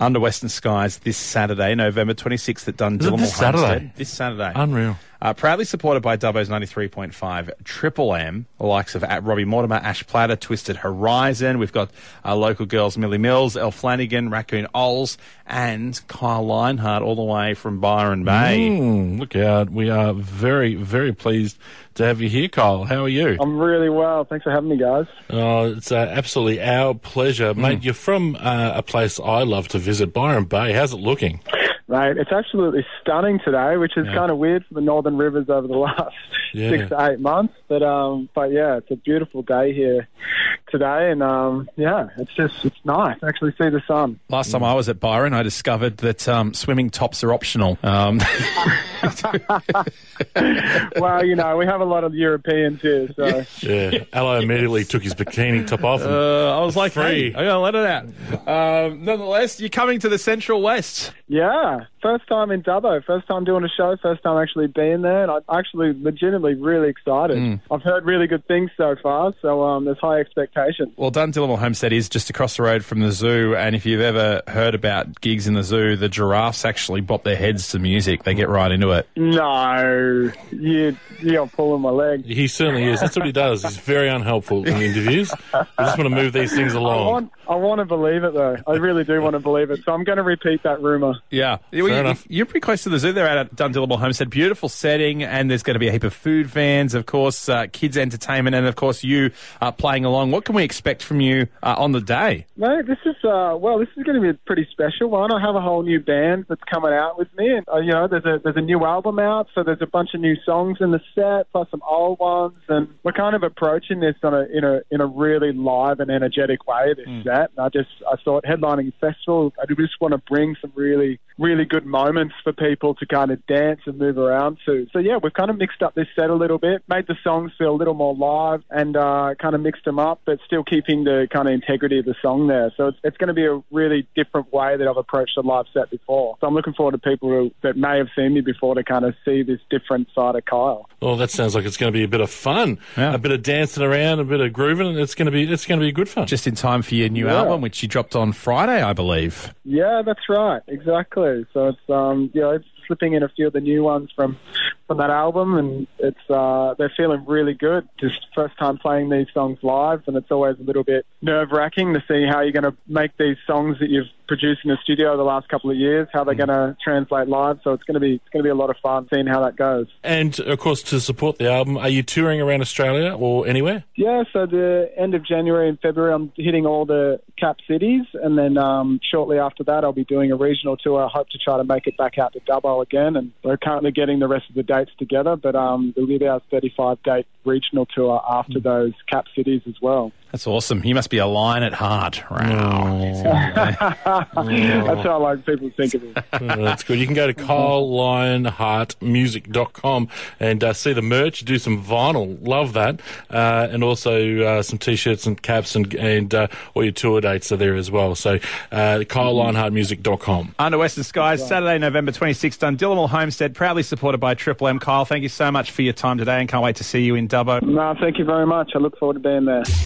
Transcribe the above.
under Western Skies this Saturday, November 26th at Dundullimal this Saturday? Homestead. This Saturday. Unreal. Uh, proudly supported by Dubbo's 93.5 Triple M, the likes of at Robbie Mortimer, Ash Platter, Twisted Horizon. We've got our local girls Millie Mills, Elle Flanagan, Raccoon Oles, and Kyle Lionheart all the way from Byron Bay. Mm, look out. We are very, very pleased to have you here, Kyle. How are you? I'm really well. Thanks for having me, guys. Oh, it's uh, absolutely our pleasure. Mate, you're from uh, a place I love to visit, Byron Bay. How's it looking? Mate, it's absolutely stunning today, which is Yeah. kind of weird for the Northern Rivers over the last Yeah. six to eight months. But um, but yeah, it's a beautiful day here today, and um, yeah, it's just it's nice to actually see the sun. Last time I was at Byron, I discovered that um, swimming tops are optional. Um, well, you know, we have a lot of Europeans here, so Yeah. Aloe immediately took his bikini top off. And, uh, I was like, Free. hey, I'm going to let it out. Um, nonetheless, you're coming to the Central West. yeah, first time in Dubbo, first time doing a show, first time actually being there, and I'm actually legitimately really excited. I've heard really good things so far, so um, there's high expectations. Well, Dundullimal Homestead is just across the road from the zoo, and if you've ever heard about gigs in the zoo, the giraffes actually bop their heads to music. They get right into it. No, you you're pulling my leg. he certainly is. That's what he does. He's very unhelpful in interviews. I just want to move these things I along. Want, I want to believe it though. I really do want to believe it. So I'm going to repeat that rumor. Yeah, Well, you, enough. You're pretty close to the zoo there at Dundullimal Homestead. Beautiful setting, and there's going to be a heap of food vans, of course, uh, kids entertainment, and of course you uh, playing along. What can we expect from you uh, on the day? No, this is uh, well, this is going to be a pretty special one. I have a whole new band that's coming out with me, and uh, you know, there's a there's a new album out, so there's a bunch of new songs in the set, plus some old ones, and we're kind of approaching this on a in a in a really live and energetic way. This set, and I just I thought headlining a festival, I just want to bring some really really good moments for people to kind of dance and move around to. So yeah, we've kind of mixed up this set a little bit, made the songs feel a little more live, and uh, kind of mixed them up, but still keeping the kind of integrity of the song there. So it's, it's going to be a really different way that I've approached a live set before. So I'm looking forward to people who, that may have seen me before to kind of see this different side of Kyle. Well, that sounds like it's going to be a bit of fun. Yeah. A bit of dancing around, a bit of grooving. It's going to be it's going to be good fun. Just in time for your new Yeah. album, which you dropped on Friday, I believe. Yeah, that's right. Exactly. So it's um, you know, it's slipping in a few of the new ones from from that album, and it's uh, they're feeling really good. Just first time playing these songs live, and it's always a little bit nerve wracking to see how you're going to make these songs that you've produced in the studio the last couple of years, how they're going to translate live. So it's going to be it's going to be a lot of fun seeing how that goes. and of course, to support the album, are you touring around Australia or anywhere? Yeah, so the end of January and February, I'm hitting all the cap cities, and then um, shortly after that, I'll be doing a regional tour. I hope to try to make it back out to Dubbo again, and we're currently getting the rest of the dates together, but um, there'll be our 35 date regional tour after those cap cities as well. That's awesome. You must be a lion at heart. Wow. That's how I like people think of it. Oh, that's good. You can go to KyleLionheartmusic.com and uh, see the merch, do some vinyl. Love that. Uh, and also uh, some t-shirts and caps and, and uh, all your tour dates are there as well. So uh, KyleLionheartmusic.com. Under Western Skies, Saturday, November 26th, Dundullimal Homestead, proudly supported by Triple M. Kyle, thank you so much for your time today and can't wait to see you in Dubbo. No, thank you very much. I look forward to being there.